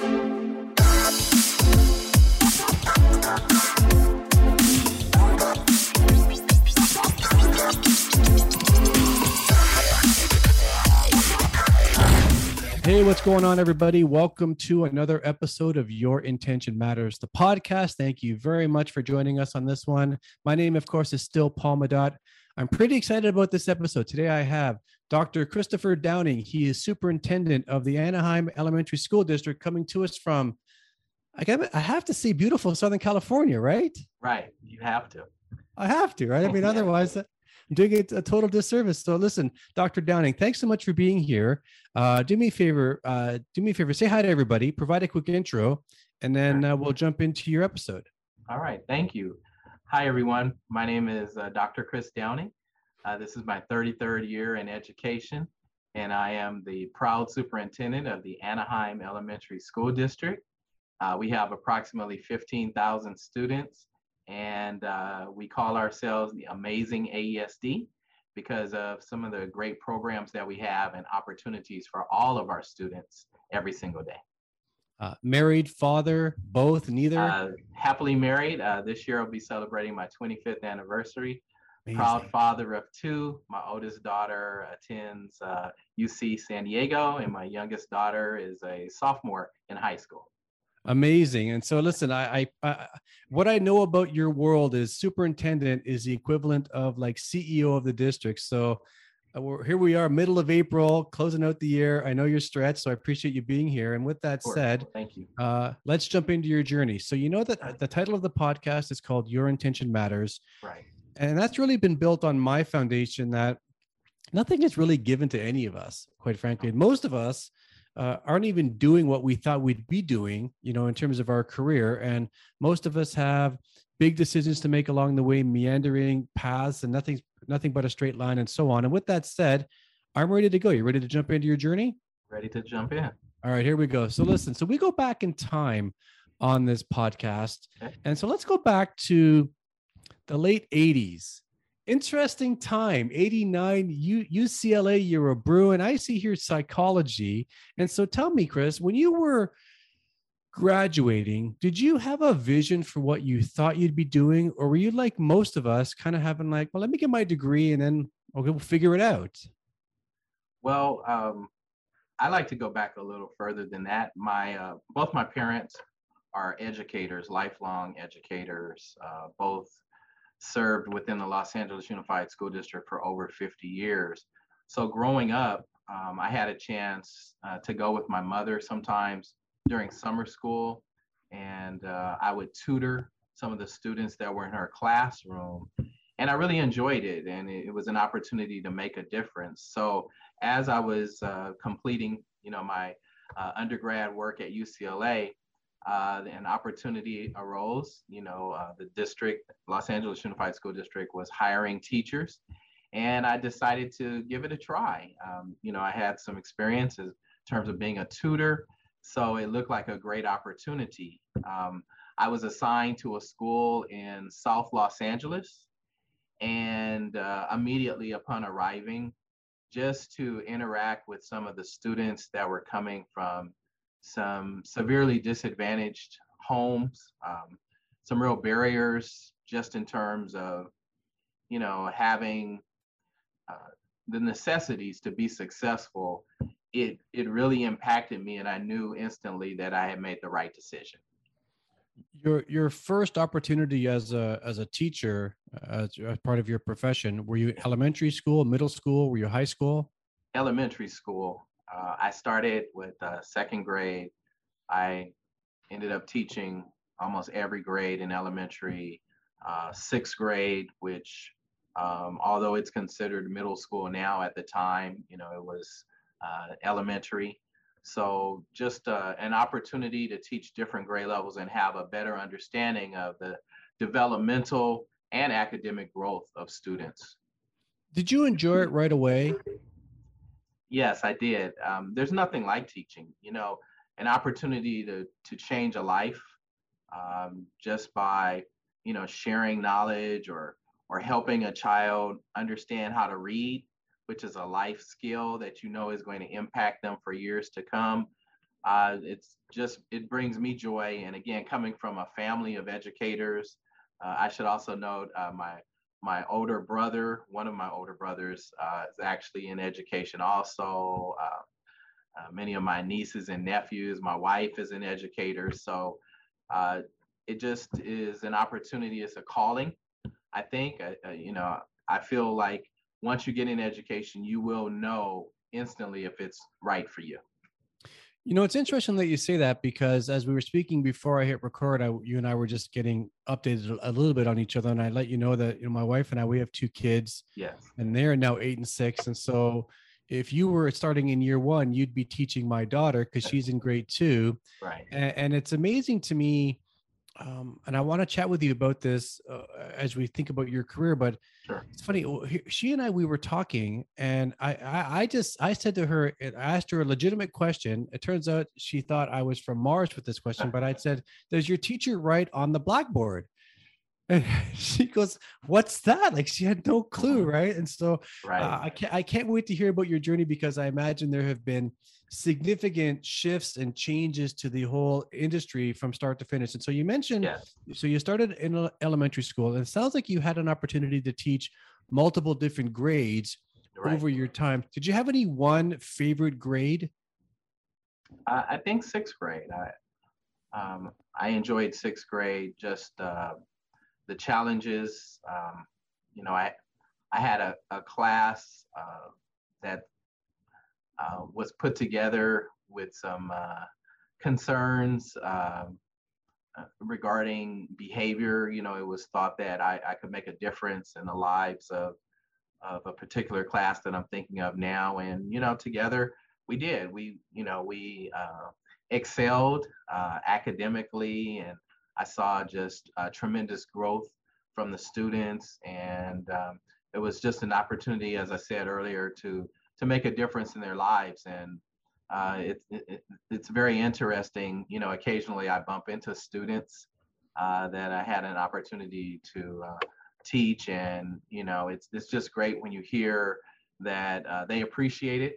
Thank you. Hey, what's going on, everybody? Welcome to another episode of Your Intention Matters, the podcast. Thank you very much for joining us on this one. My name, of course, is still Paul Madot. I'm pretty excited about this episode. Today, I have Dr. Christopher Downing. He is superintendent of the Anaheim Elementary School District, coming to us from, I, have to say, beautiful Southern California, right? Right. You have to. I have to, right? I mean, otherwise, Doing it a total disservice. So listen, Dr. Downing, thanks so much for being here. Uh, do me a favor, uh, do me a favor, say hi to everybody, provide a quick intro, and then uh, we'll jump into your episode. All right, thank you. Hi, everyone. My name is uh, Dr. Chris Downing. Uh, this is my 33rd year in education, and I am the proud superintendent of the Anaheim Elementary School District. Uh, we have approximately 15,000 students and uh, we call ourselves the Amazing AESD because of some of the great programs that we have and opportunities for all of our students every single day. Uh, married, father, both, neither? Uh, happily married. Uh, this year I'll be celebrating my 25th anniversary. Amazing. Proud father of two. My oldest daughter attends UC uh, San Diego, and my youngest daughter is a sophomore in high school. Amazing. And so, listen, I, I, I, what I know about your world is superintendent is the equivalent of like CEO of the district. So, uh, we're, here we are, middle of April, closing out the year. I know you're stretched, so I appreciate you being here. And with that said, thank you. Uh, let's jump into your journey. So, you know that the title of the podcast is called Your Intention Matters. Right. And that's really been built on my foundation that nothing is really given to any of us, quite frankly. Most of us uh, aren't even doing what we thought we'd be doing, you know, in terms of our career. And most of us have big decisions to make along the way, meandering paths, and nothing, nothing but a straight line, and so on. And with that said, I'm ready to go. You ready to jump into your journey? Ready to jump in. All right, here we go. So listen, so we go back in time on this podcast, okay. and so let's go back to the late '80s interesting time 89 U, ucla you're a bruin. I see here psychology. And so tell me chris when you were graduating did you have a vision for what you thought you'd be doing? Or were you like most of us kind of having like well let me get my degree and then okay, we'll figure it out well um, i like to go back a little further than that. My uh, both my parents are educators lifelong educators uh, both served within the Los Angeles Unified School District for over 50 years. So growing up, um, I had a chance uh, to go with my mother sometimes during summer school, and uh, I would tutor some of the students that were in her classroom. And I really enjoyed it, and it, was an opportunity to make a difference. So as I was uh, completing, you know, my uh, undergrad work at UCLA, uh, an opportunity arose. You know, uh, the district, Los Angeles Unified School District, was hiring teachers, and I decided to give it a try. Um, you know, I had some experiences in terms of being a tutor, so it looked like a great opportunity. Um, I was assigned to a school in South Los Angeles, and uh, immediately upon arriving, just to interact with some of the students that were coming from some severely disadvantaged homes, um, some real barriers just in terms of, you know, having uh, the necessities to be successful. It it really impacted me, and I knew instantly that I had made the right decision. Your your first opportunity as a as a teacher, uh, as, as part of your profession, were you elementary school, middle school, were you high school? Elementary school. Uh, I started with uh, second grade. I ended up teaching almost every grade in elementary, uh, sixth grade, which um, although it's considered middle school now, at the time, you know, it was uh, elementary. So just uh, an opportunity to teach different grade levels and have a better understanding of the developmental and academic growth of students. Did you enjoy it right away? Yes, I did. Um, there's nothing like teaching, you know, an opportunity to to change a life um, just by you know sharing knowledge or or helping a child understand how to read, which is a life skill that you know is going to impact them for years to come. Uh, it's just, it brings me joy. And again, coming from a family of educators, uh, I should also note uh, my my older brother, one of my older brothers, uh, is actually in education also. Uh, uh, many of my nieces and nephews, my wife is an educator. So uh, it just is an opportunity, it's a calling. I think, uh, uh, you know, I feel like once you get in education, you will know instantly if it's right for you. You know, it's interesting that you say that because as we were speaking before I hit record, I, you and I were just getting updated a little bit on each other, and I let you know that you know my wife and I we have two kids, yes, and they're now eight and six, and so if you were starting in year one, you'd be teaching my daughter because she's in grade two, right? And, and it's amazing to me um, and I want to chat with you about this uh, as we think about your career. But sure. it's funny. She and I we were talking, and I, I, I just I said to her, I asked her a legitimate question. It turns out she thought I was from Mars with this question, but I said, "Does your teacher write on the blackboard?" And she goes, "What's that?" Like she had no clue, Uh-huh. right? And so Right. uh, I can't I can't wait to hear about your journey because I imagine there have been significant shifts and changes to the whole industry from start to finish. And so you mentioned, so you started in elementary school, and it sounds like you had an opportunity to teach multiple different grades Right. over your time. Did you have any one favorite grade? I, I think sixth grade. I um, I enjoyed sixth grade. Just uh, the challenges. Um, you know, I I had a, a class uh, that uh, was put together with some uh, concerns um, uh, regarding behavior. You know, it was thought that I, I could make a difference in the lives of of a particular class that I'm thinking of now, and you know, together we did. We you know we uh, excelled uh, academically, and I saw just uh, tremendous growth from the students, and um, it was just an opportunity, as I said earlier, to to make a difference in their lives. And uh, it, it, it's very interesting. You know, occasionally I bump into students uh, that I had an opportunity to uh, teach, and you know, it's it's just great when you hear that uh, they appreciate it,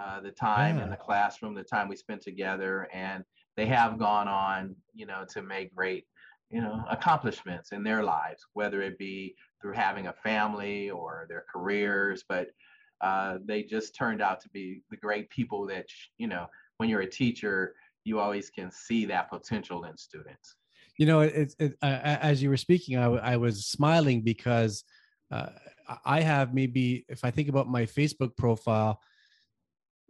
uh, the time in the classroom, the time we spent together, and they have gone on, you know, to make great you know accomplishments in their lives whether it be through having a family or their careers but uh, they just turned out to be the great people that you know when you're a teacher you always can see that potential in students You know, it's it, uh, as you were speaking, I, w- I was smiling because uh, I have maybe, if I think about my Facebook profile,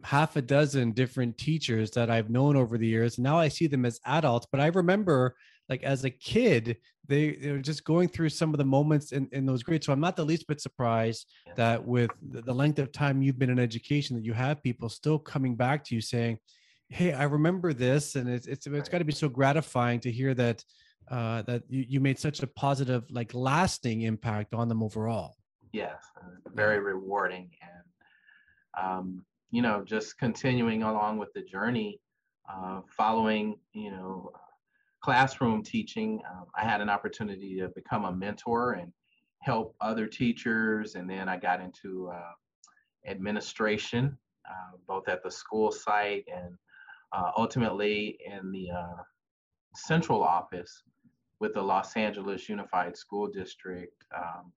half a dozen different teachers that I've known over the years. Now I see them as adults, but I remember like as a kid, they, they were just going through some of the moments in, in those grades. So I'm not the least bit surprised that with the length of time you've been in education, that you have people still coming back to you saying, Hey, I remember this. And it's, it's, it's Right. got to be so gratifying to hear that, uh, that you, you made such a positive, like lasting impact on them overall. yes very rewarding and um, you know just continuing along with the journey uh, following you know classroom teaching um, i had an opportunity to become a mentor and help other teachers and then i got into uh, administration uh, both at the school site and uh, ultimately in the uh, central office with the los angeles unified school district. Um,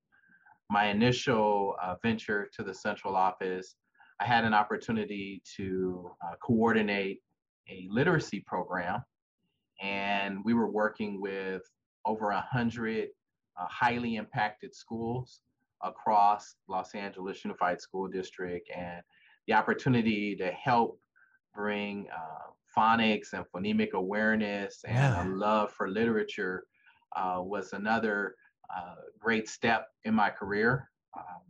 my initial uh, venture to the central office, I had an opportunity to uh, coordinate a literacy program, and we were working with over a hundred uh, highly impacted schools across Los Angeles Unified School District, and the opportunity to help bring uh, phonics and phonemic awareness and Yeah. a love for literature uh, was another uh, great step in my career. Um,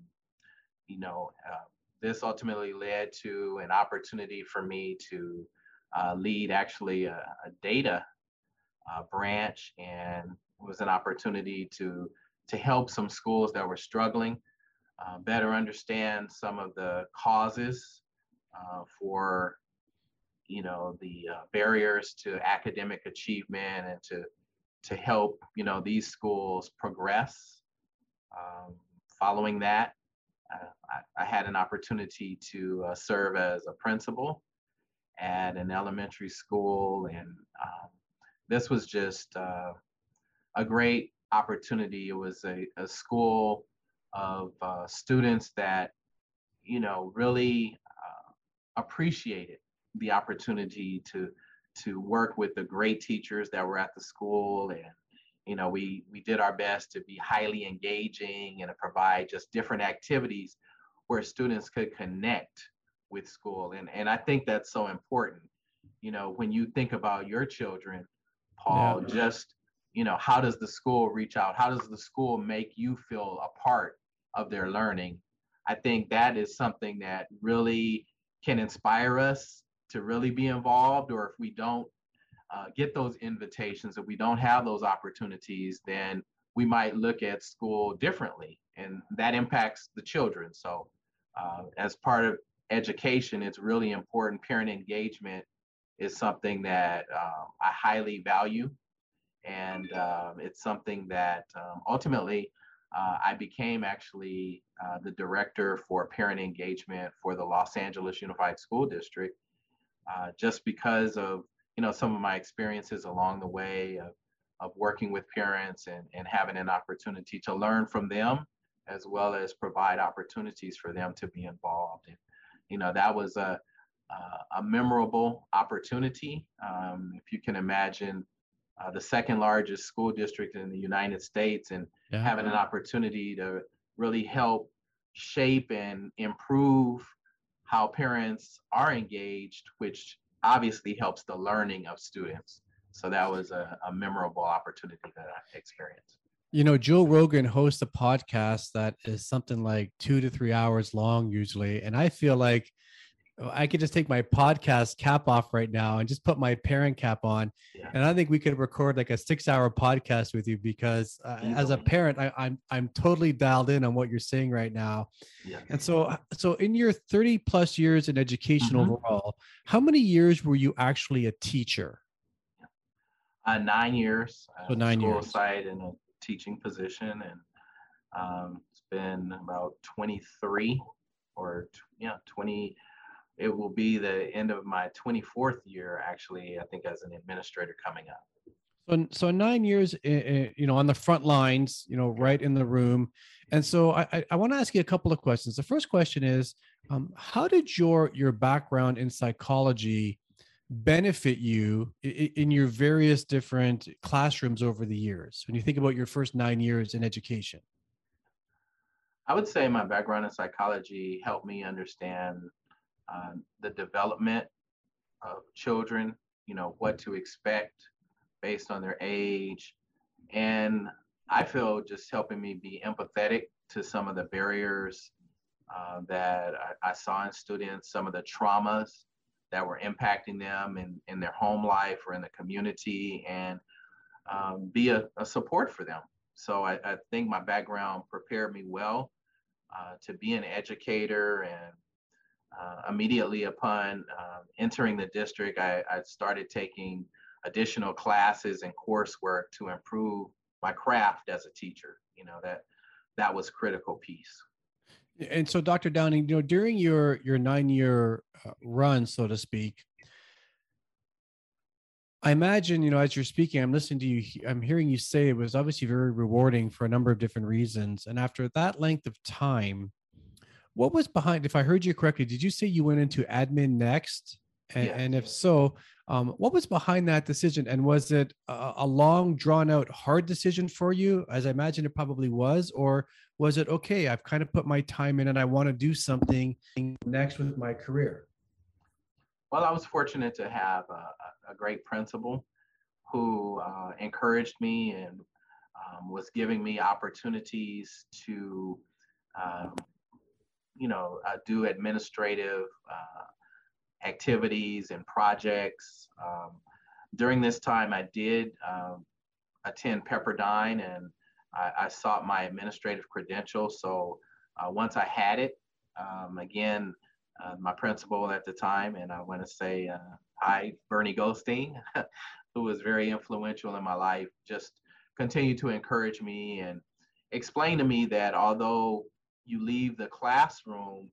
you know, uh, this ultimately led to an opportunity for me to uh, lead actually a, a data uh, branch, and was an opportunity to to help some schools that were struggling uh, better understand some of the causes uh, for you know the uh, barriers to academic achievement and to to help you know these schools progress. Um, following that, uh, I, I, had an opportunity to uh, serve as a principal at an elementary school, and um, this was just uh, a great opportunity. It was a, a school of uh, students that, you know, really uh, appreciated the opportunity to to work with the great teachers that were at the school. And you know we we did our best to be highly engaging and to provide just different activities where students could connect with school. And and i think that's so important. You know when you think about your children paul yeah. just you know how does the school reach out? How does the school make you feel a part of their learning? I think that is something that really can inspire us to really be involved or if we don't uh, get those invitations if we don't have those opportunities then we might look at school differently and that impacts the children. So uh, as part of education it's really important parent engagement is something that um, i highly value and um, it's something that um, ultimately uh, I became actually uh, the director for parent engagement for the Los Angeles Unified School District, uh, just because of you know some of my experiences along the way of, of working with parents and, and having an opportunity to learn from them, as well as provide opportunities for them to be involved. And, you know that was a a memorable opportunity. Um, if you can imagine uh, the second largest school district in the United States, and yeah. having an opportunity to really help shape and improve how parents are engaged, which obviously helps the learning of students. So that was a, a memorable opportunity that I experienced. You know, Joe Rogan hosts a podcast that is something like two to three hours long, usually. And I feel like I could just take my podcast cap off right now and just put my parent cap on, yeah. and I think we could record like a six-hour podcast with you because uh, as a parent, I, am I'm, I'm totally dialed in on what you're saying right now. Yeah. And so, so in your 30 plus years in education mm-hmm. overall, how many years were you actually a teacher? Uh, nine years. So nine school years. side in a teaching position, and um, it's been about 23 or yeah 20 it will be the end of my 24th year actually i think as an administrator coming up. So so nine years eh, eh, you know on the front lines you know right in the room. And so i i want to ask you a couple of questions. The first question is um, how did your your background in psychology benefit you in your various different classrooms over the years when you think about your first nine years in education? I would say my background in psychology helped me understand um, the development of children, you know, what to expect based on their age. And I feel just helping me be empathetic to some of the barriers uh, that I, I, saw in students, some of the traumas that were impacting them in, in their home life or in the community, and um, be a, a, support for them. So I, I, think my background prepared me well uh, to be an educator and uh, immediately upon uh, entering the district, I, I, started taking additional classes and coursework to improve my craft as a teacher. You know that that was critical piece. And so, Dr. Downing, you know, during your your nine year uh, run, so to speak, I imagine, you know, as you're speaking, I'm listening to you, I'm hearing you say it was obviously very rewarding for a number of different reasons. And after that length of time, what was behind if i heard you correctly did you say you went into admin next? And, yes. and if so um, what was behind that decision? And was it a, a, long drawn out hard decision for you as i imagine it probably was or was it okay i've kind of put my time in and i want to do something next with my career well i was fortunate to have a, a great principal who uh, encouraged me and um, was giving me opportunities to um, you know, uh, do administrative uh, activities and projects. Um, during this time, I did um, attend Pepperdine and I, I, sought my administrative credentials. So uh, once I had it, um, again, uh, my principal at the time, and I want to say uh, hi, Bernie Goldstein, who was very influential in my life, just continued to encourage me and explain to me that although you leave the classroom,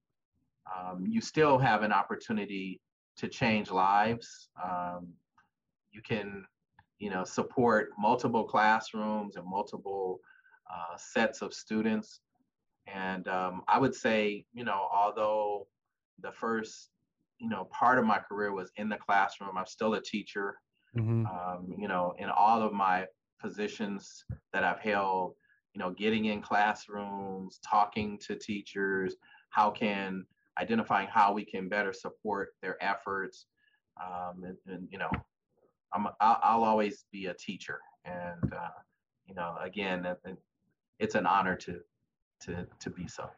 um, you still have an opportunity to change lives. Um, you can, you know, support multiple classrooms and multiple uh, sets of students. And um, I would say, you know, although the first, you know, part of my career was in the classroom, I'm still a teacher. Mm-hmm. Um, you know, in all of my positions that I've held, you know, getting in classrooms, talking to teachers, how can identifying how we can better support their efforts. Um, and, and, you know, I'm, I'll, I'll, always be a teacher. And, uh, you know, again, it's an honor to, to, to be so.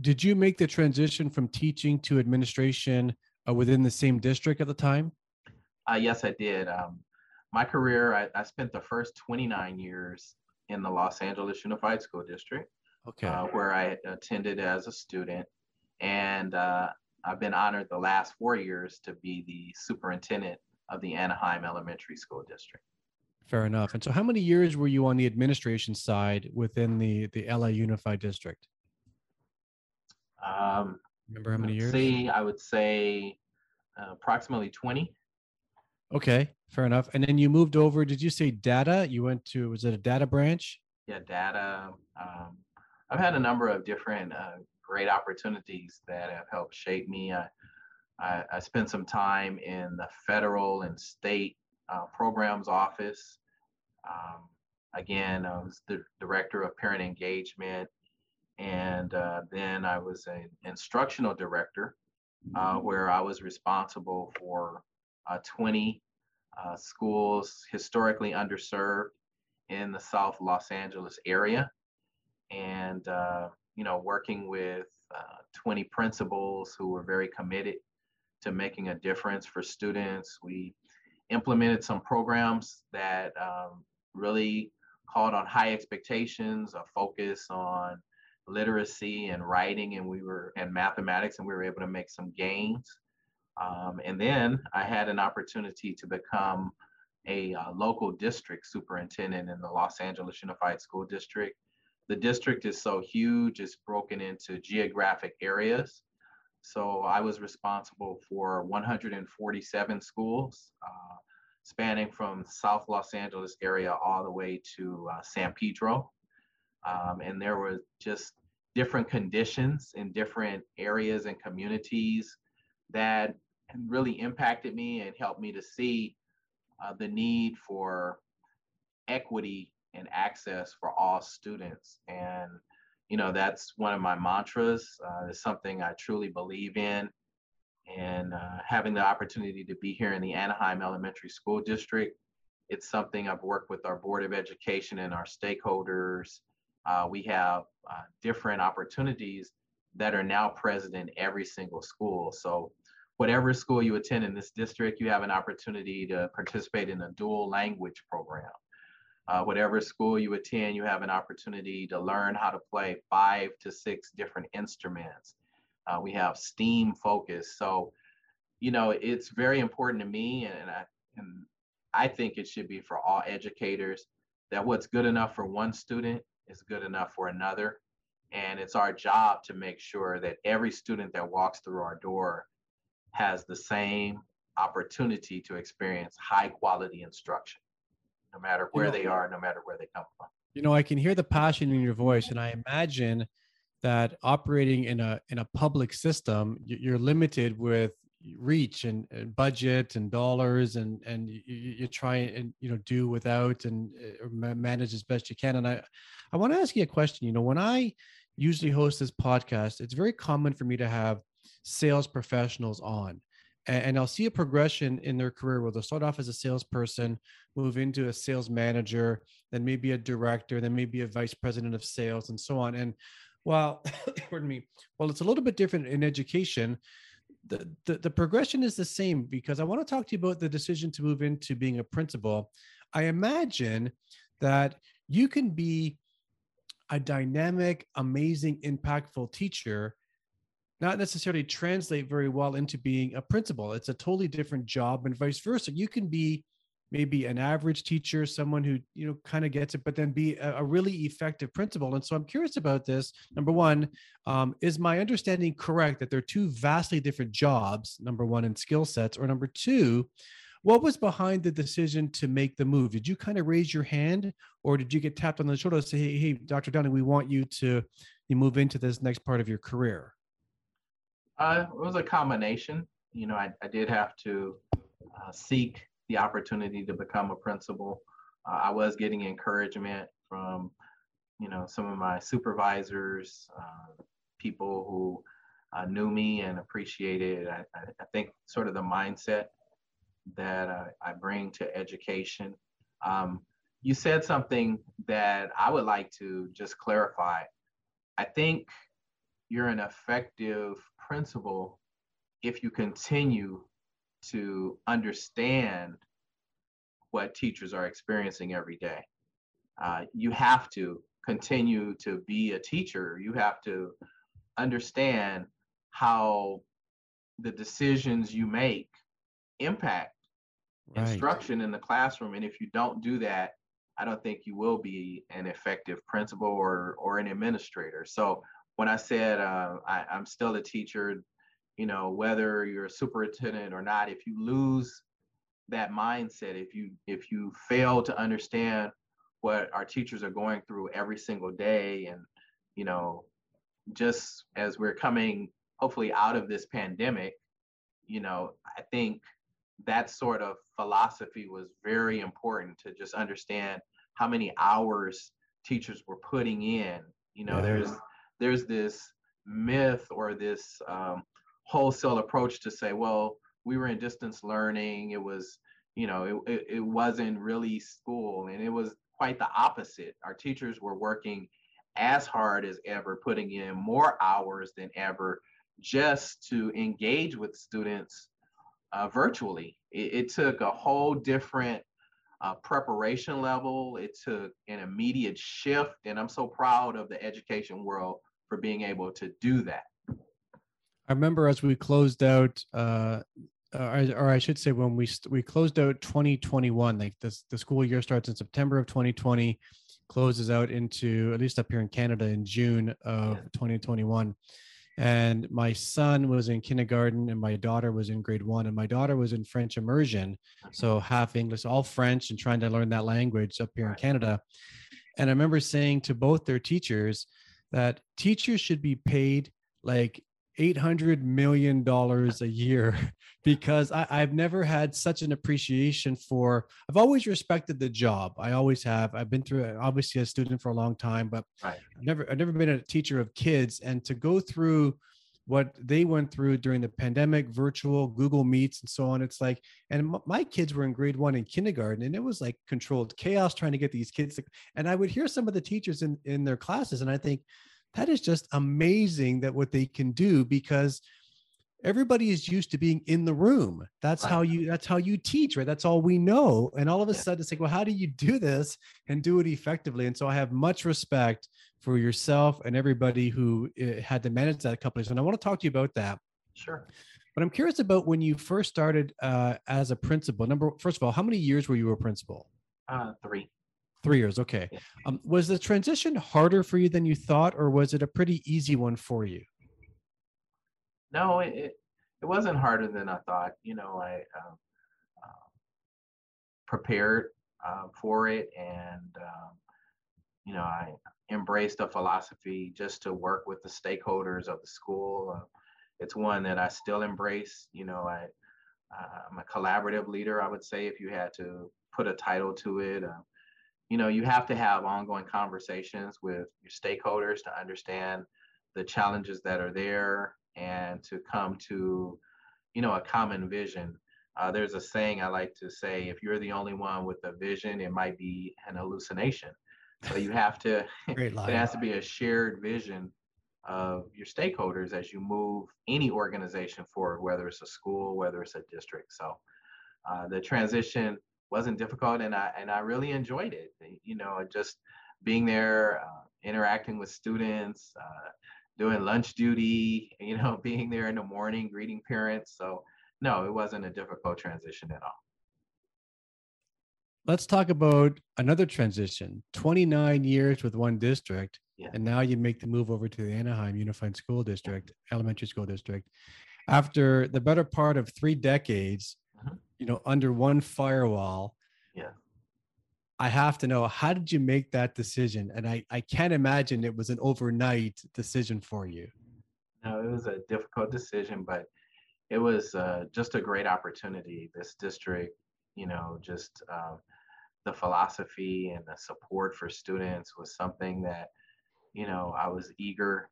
Did you make the transition from teaching to administration uh, within the same district at the time? Uh, yes, I did. Um, my career, I, I, spent the first 29 years in the Los Angeles Unified School District, okay. Uh, where I attended as a student. And uh, I've been honored the last four years to be the superintendent of the Anaheim Elementary School District. Fair enough. And so, how many years were you on the administration side within the the LA Unified District? Um, Remember how many years? See, I would say uh, approximately 20. Okay, fair enough. And then you moved over. Did you say data? You went to was it a data branch? Yeah, data. Um, I've had a number of different uh, great opportunities that have helped shape me. I, I, I spent some time in the federal and state uh, programs office. Um, again, I was the director of parent engagement, and uh, then I was an instructional director, uh, where I was responsible for uh, 20 uh, schools historically underserved in the South Los Angeles area. And, uh, you know, working with uh, 20 principals who were very committed to making a difference for students. We implemented some programs that um, really called on high expectations, a focus on literacy and writing, and we were and mathematics, and we were able to make some gains. Um, and then I had an opportunity to become a uh, local district superintendent in the Los Angeles Unified School District. The district is so huge, it's broken into geographic areas. So I was responsible for 147 schools, uh, spanning from South Los Angeles area all the way to uh, San Pedro. Um, and there were just different conditions in different areas and communities that really impacted me and helped me to see uh, the need for equity and access for all students. And, you know, that's one of my mantras. Uh, it's something I truly believe in. And uh, having the opportunity to be here in the Anaheim Elementary School District, it's something I've worked with our Board of Education and our stakeholders. Uh, we have uh, different opportunities that are now present in every single school. So whatever school you attend in this district, you have an opportunity to participate in a dual language program. Uh, whatever school you attend, you have an opportunity to learn how to play five to six different instruments. Uh, we have STEAM focus. So, you know, it's very important to me, and, and, I, and I think it should be for all educators that what's good enough for one student is good enough for another. And it's our job to make sure that every student that walks through our door has the same opportunity to experience high quality instruction, no matter where you know, they are, no matter where they come from. You know, I can hear the passion in your voice, and I imagine that operating in a in a public system, you're limited with reach and, and budget and dollars, and and you, you try and you know do without and uh, manage as best you can. And I I want to ask you a question. You know, when I usually host this podcast, it's very common for me to have sales professionals on and, I'll see a progression in their career where they'll start off as a salesperson, move into a sales manager, then maybe a director, then maybe a vice president of sales, and so on. And while, pardon me, while it's a little bit different in education, the, the, the progression is the same because I want to talk to you about the decision to move into being a principal. I imagine that you can be a dynamic, amazing, impactful teacher not necessarily translate very well into being a principal. It's a totally different job, and vice versa. You can be maybe an average teacher, someone who you know kind of gets it, but then be a, a, really effective principal. And so I'm curious about this. Number one, um, is my understanding correct that they're two vastly different jobs? Number one, in skill sets, or number two, what was behind the decision to make the move? Did you kind of raise your hand, or did you get tapped on the shoulder say, "Hey, hey Dr. Downing, we want you to move into this next part of your career"? Uh, it was a combination. You know, I, I did have to uh, seek the opportunity to become a principal. Uh, I was getting encouragement from, you know, some of my supervisors, uh, people who uh, knew me and appreciated. I, I, think sort of the mindset that I bring to education. Um, you said something that I would like to just clarify. I think you're an effective principal if you continue to understand what teachers are experiencing every day. Uh, you have to continue to be a teacher. You have to understand how the decisions you make impact right. instruction in the classroom. And if you don't do that, I don't think you will be an effective principal or or an administrator. So when I said uh, I, I'm still a teacher, you know, whether you're a superintendent or not, if you lose that mindset, if you if you fail to understand what our teachers are going through every single day, and you know, just as we're coming hopefully out of this pandemic, you know, I think that sort of philosophy was very important to just understand how many hours teachers were putting in. You know, yeah. there's there's this myth or this um, wholesale approach to say, well, we were in distance learning. It was, you know, it, it, wasn't really school. And it was quite the opposite. Our teachers were working as hard as ever, putting in more hours than ever just to engage with students uh, virtually. It, it, took a whole different uh, preparation level. It took an immediate shift. And I'm so proud of the education world for being able to do that. I remember as we closed out, uh, uh, or I should say, when we we closed out 2021, like this, the school year starts in September of 2020, closes out into at least up here in Canada in June of yeah. 2021. And my son was in kindergarten, and my daughter was in grade one, and my daughter was in French immersion, so half English, all French, and trying to learn that language up here in Canada. And I remember saying to both their teachers that teachers should be paid like 800 million dollars a year because I, have never had such an appreciation for i've always respected the job. I always have. I've been through obviously a student for a long time but right. i've never i've never been a teacher of kids. And to go through what they went through during the pandemic virtual google meets and so on. It's like and my kids were in grade one in kindergarten and it was like controlled chaos trying to get these kids to, and i would hear some of the teachers in in their classes and i think that is just amazing that what they can do because everybody is used to being in the room. That's how you that's how you teach right? That's all we know. And all of a sudden it's like well how do you do this and do it effectively? And so i have much respect for yourself and everybody who eh, had to manage that company so and i want to talk to you about that sure but i'm curious about when you first started uh, as a principal number first of all how many years were you a principal uh, three Three years, okay. Um, was the transition harder for you than you thought, or was it a pretty easy one for you? No, it it wasn't harder than I thought. You know, I um, uh, prepared uh, for it, and um, you know, I embraced a philosophy just to work with the stakeholders of the school. Uh, it's one that I still embrace. You know, I I'm a collaborative leader. I would say if you had to put a title to it. Uh, you know you have to have ongoing conversations with your stakeholders to understand the challenges that are there and to come to you know a common vision uh, there's a saying i like to say if you're the only one with a vision it might be an hallucination so you have to it has to be a shared vision of your stakeholders as you move any organization forward whether it's a school whether it's a district so uh, the transition wasn't difficult and I and I really enjoyed it. You know, just being there, uh, interacting with students, uh, doing lunch duty, you know, being there in the morning, greeting parents. So no, it wasn't a difficult transition at all. Let's talk about another transition 29 years with one district Yeah. and now you make the move over to the anaheim unified school district elementary school district after the better part of three decades Mhm. you know under one firewall Yeah. i have to know how did you make that decision and i i can't imagine it was an overnight decision for you No, it was a difficult decision, but it was uh, just a great opportunity. This district, you know, just uh, the philosophy and the support for students was something that, you know, I was eager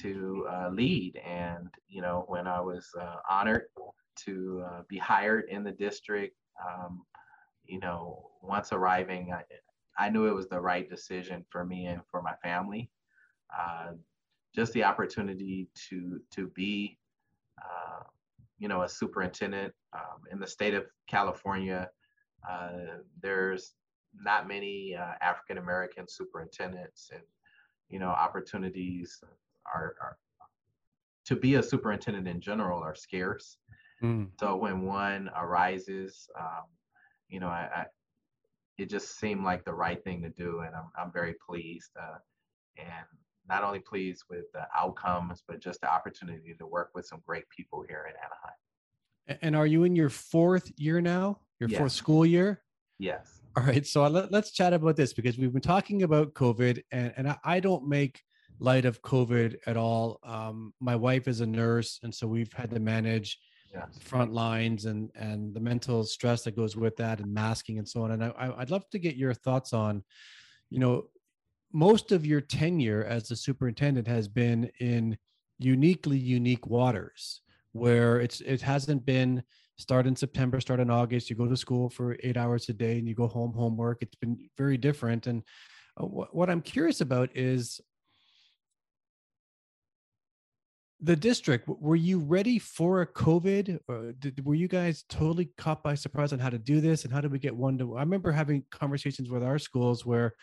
to uh, lead. And, you know, when I was uh, honored to uh, be hired in the district, um, you know, once arriving, I, I knew it was the right decision for me and for my family. Uh, just the opportunity to to be, uh, you know, a superintendent um, in the state of California. Uh, there's not many uh, African American superintendents, and you know, opportunities are, are to be a superintendent in general are scarce. Mm. So when one arises, um, you know, I, I, it just seemed like the right thing to do, and I'm I'm very pleased, uh, and not only pleased with the outcomes, but just the opportunity to work with some great people here in Anaheim. And are you in your fourth year now your fourth school year Yes. All right, so let, us chat about this because we've been talking about COVID, and, and I, don't make light of COVID at all. Um, my wife is a nurse, and so we've had to manage Yes. front lines and and the mental stress that goes with that, and masking and so on. And I- I'd love to get your thoughts on, you know, most of your tenure as the superintendent has been in uniquely unique waters, where it's it hasn't been start in September, start in August. You go to school for eight hours a day and you go home, homework. It's been very different. And uh, wh- what I'm curious about is the district. Were you ready for a COVID? Or did, were you guys totally caught by surprise on how to do this and how did we get one to? I remember having conversations with our schools where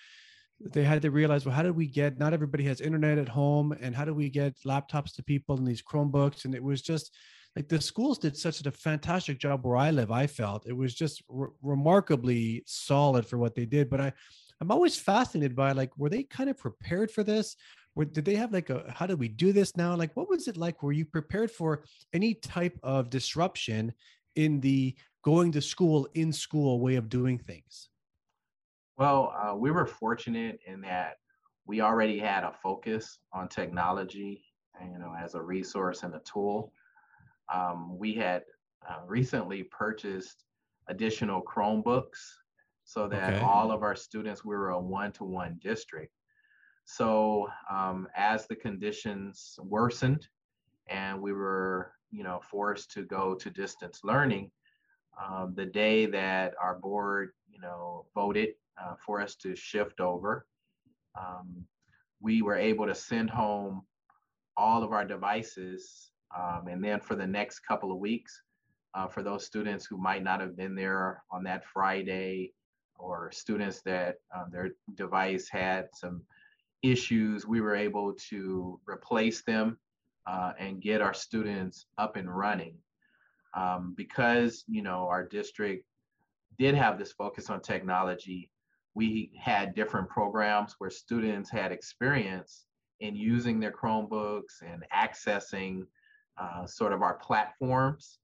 they had to realize, well, how do we get? Not everybody has internet at home, and how do we get laptops to people and these Chromebooks? And it was just like the schools did such a fantastic job where I live. I felt it was just re- remarkably solid for what they did. But I, I'm always fascinated by like, were they kind of prepared for this? Were, did they have like a how do we do this now? Like, what was it like? Were you prepared for any type of disruption in the going to school in school way of doing things? Well, uh, we were fortunate in that we already had a focus on technology, you know, as a resource and a tool. Um, we had uh, recently purchased additional Chromebooks so that Okay. all of our students we were a one-to-one district. So um, as the conditions worsened and we were, you know, forced to go to distance learning, um, the day that our board, you know, voted uh, for us to shift over, um, we were able to send home all of our devices. Um, and then for the next couple of weeks, uh, for those students who might not have been there on that Friday, or students that uh, their device had some issues, we were able to replace them uh, and get our students up and running. Um, because you know our district did have this focus on technology, we had different programs where students had experience in using their Chromebooks and accessing uh, sort of our platforms.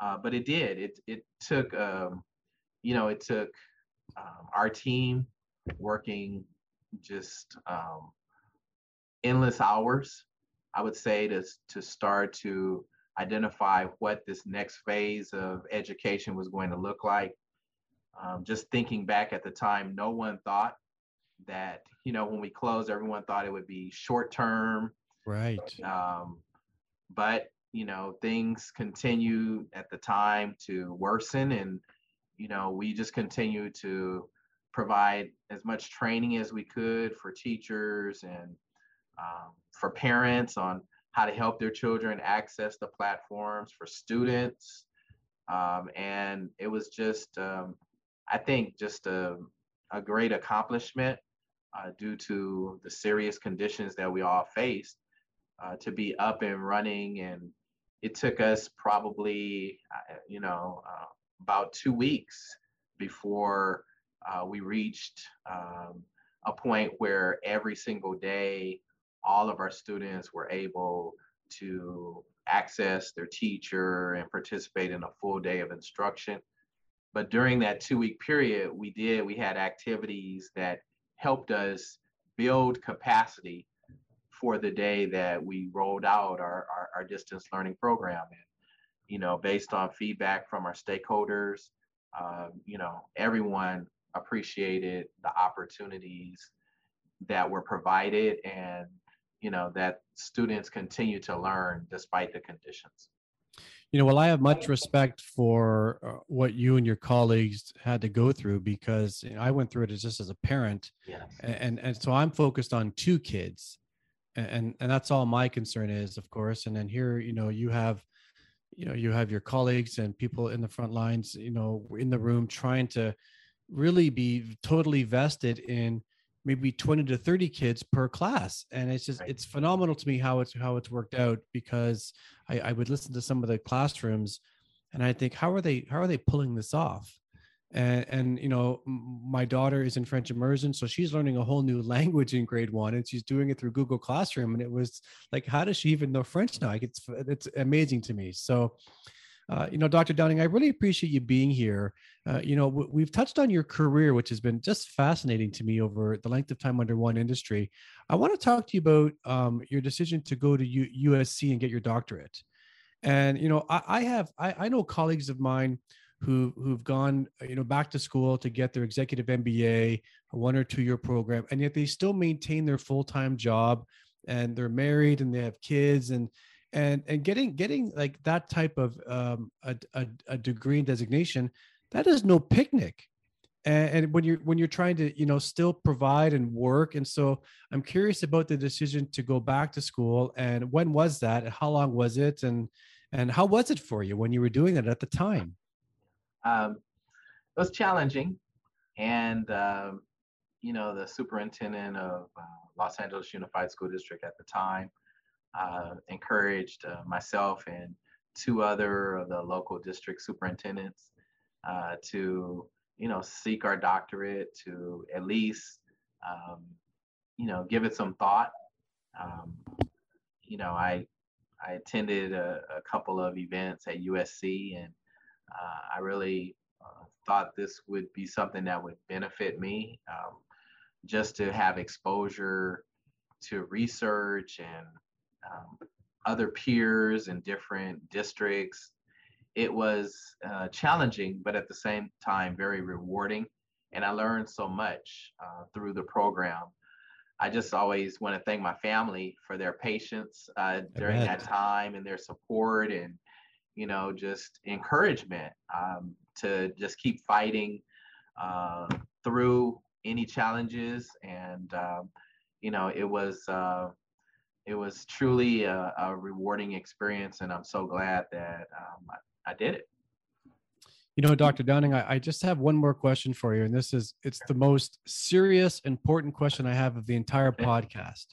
Uh, but it did. It it took um, you know it took um, our team working just um, endless hours. I would say to to start to identify what this next phase of education was going to look like. Um, just thinking back at the time, no one thought that you know when we closed, everyone thought it would be short term. Right. Um, but you know things continue at the time to worsen, and you know we just continue to provide as much training as we could for teachers and um, for parents on how to help their children access the platforms for students. Um, and it was just, um, I think, just a, a great accomplishment uh, due to the serious conditions that we all faced uh, to be up and running. And it took us probably, uh, you know, uh, about two weeks before uh, we reached um, a point where every single day, all of our students were able to access their teacher and participate in a full day of instruction. But during that two week period, we did, we had activities that helped us build capacity for the day that we rolled out our, our, our distance learning program. And, you know, based on feedback from our stakeholders, um, you know, everyone appreciated the opportunities that were provided and you know that students continue to learn despite the conditions you know well i have much respect for uh, what you and your colleagues had to go through because you know, i went through it as just as a parent yes. and and so i'm focused on two kids and and that's all my concern is of course and then here you know you have you know you have your colleagues and people in the front lines you know in the room trying to really be totally vested in maybe 20 to 30 kids per class. And it's just right. it's phenomenal to me how it's how it's worked out because I, I would listen to some of the classrooms and i think how are they how are they pulling this off? And and you know my daughter is in french immersion so she's learning a whole new language in grade one and she's doing it through google classroom and it was like how does she even know french now? Like it's it's amazing to me. So uh, you know, Dr. Downing, I really appreciate you being here. Uh, you know, we've touched on your career, which has been just fascinating to me over the length of time under one industry. I want to talk to you about um, your decision to go to U- USC and get your doctorate. And you know, I, I have I, I, know colleagues of mine who who've gone you know back to school to get their executive MBA, a one or two year program, and yet they still maintain their full time job, and they're married and they have kids and and and getting getting like that type of um, a, a, a degree and designation that is no picnic. And, and, when you're when you're trying to you know still provide and work and so i'm curious about the decision to go back to school and when was that how long was it and and how was it for you when you were doing it at the time? Um, it was challenging and um, you know the superintendent of uh, los angeles unified school district at the time uh, encouraged uh, myself and two other of the local district superintendents uh, to, you know, seek our doctorate, to at least, um, you know, give it some thought. Um, you know, I I attended a, a, couple of events at USC, and uh, I really uh, thought this would be something that would benefit me, um, just to have exposure to research and um, other peers in different districts. It was uh, challenging, but at the same time, very rewarding. And I learned so much uh, through the program. I just always want to thank my family for their patience uh, during that time and their support and, you know, just encouragement um, to just keep fighting uh, through any challenges. And, um, you know, it was uh, it was truly a, a, rewarding experience, and I'm so glad that um, I, I, did it. You know, Dr. Downing, I, I, just have one more question for you, and this is it's the most serious, important question I have of the entire podcast.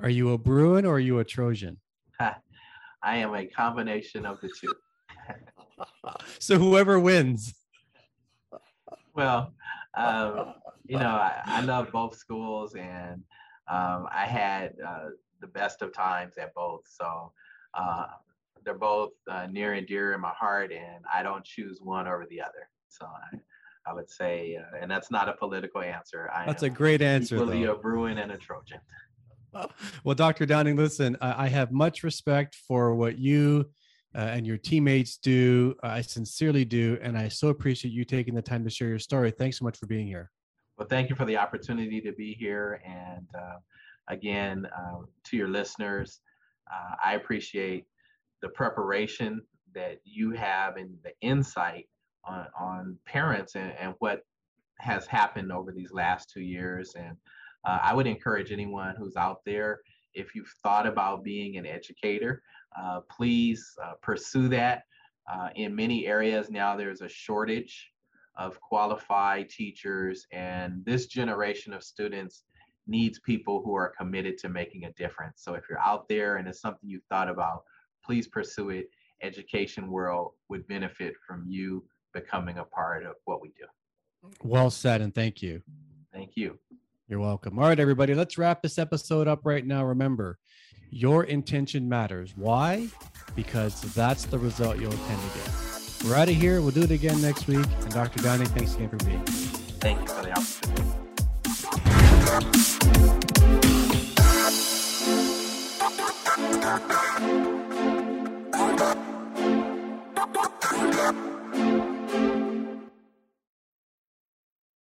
Are you a Bruin or are you a Trojan? I am a combination of the two. so whoever wins. Well, um, you know, I, I, love both schools, and um, I had uh, the best of times at both. So uh, they're both uh, near and dear in my heart, and I don't choose one over the other. So I, I would say, uh, and that's not a political answer. I that's a great answer. Equally a Bruin and a Trojan. Well, Dr. Downing, listen, I have much respect for what you uh, and your teammates do. I sincerely do, and I so appreciate you taking the time to share your story. Thanks so much for being here. Well, thank you for the opportunity to be here, and uh, again, uh, to your listeners, uh, I appreciate the preparation that you have and the insight on, on parents and, and what has happened over these last two years. And uh, I would encourage anyone who's out there, if you've thought about being an educator, uh, please uh, pursue that. In many areas now, there's a shortage of qualified teachers, and this generation of students needs people who are committed to making a difference. So if you're out there and it's something you've thought about, please pursue it. Education World would benefit from you becoming a part of what we do. Well said, and thank you. Thank you. You're welcome. All right, everybody, let's wrap this episode up right now. Remember, your intention matters. Why? Because that's the result you'll tend to get. We're out of here. We'll do it again next week. And Dr. Downey, thanks again for being. Thank you for the opportunity.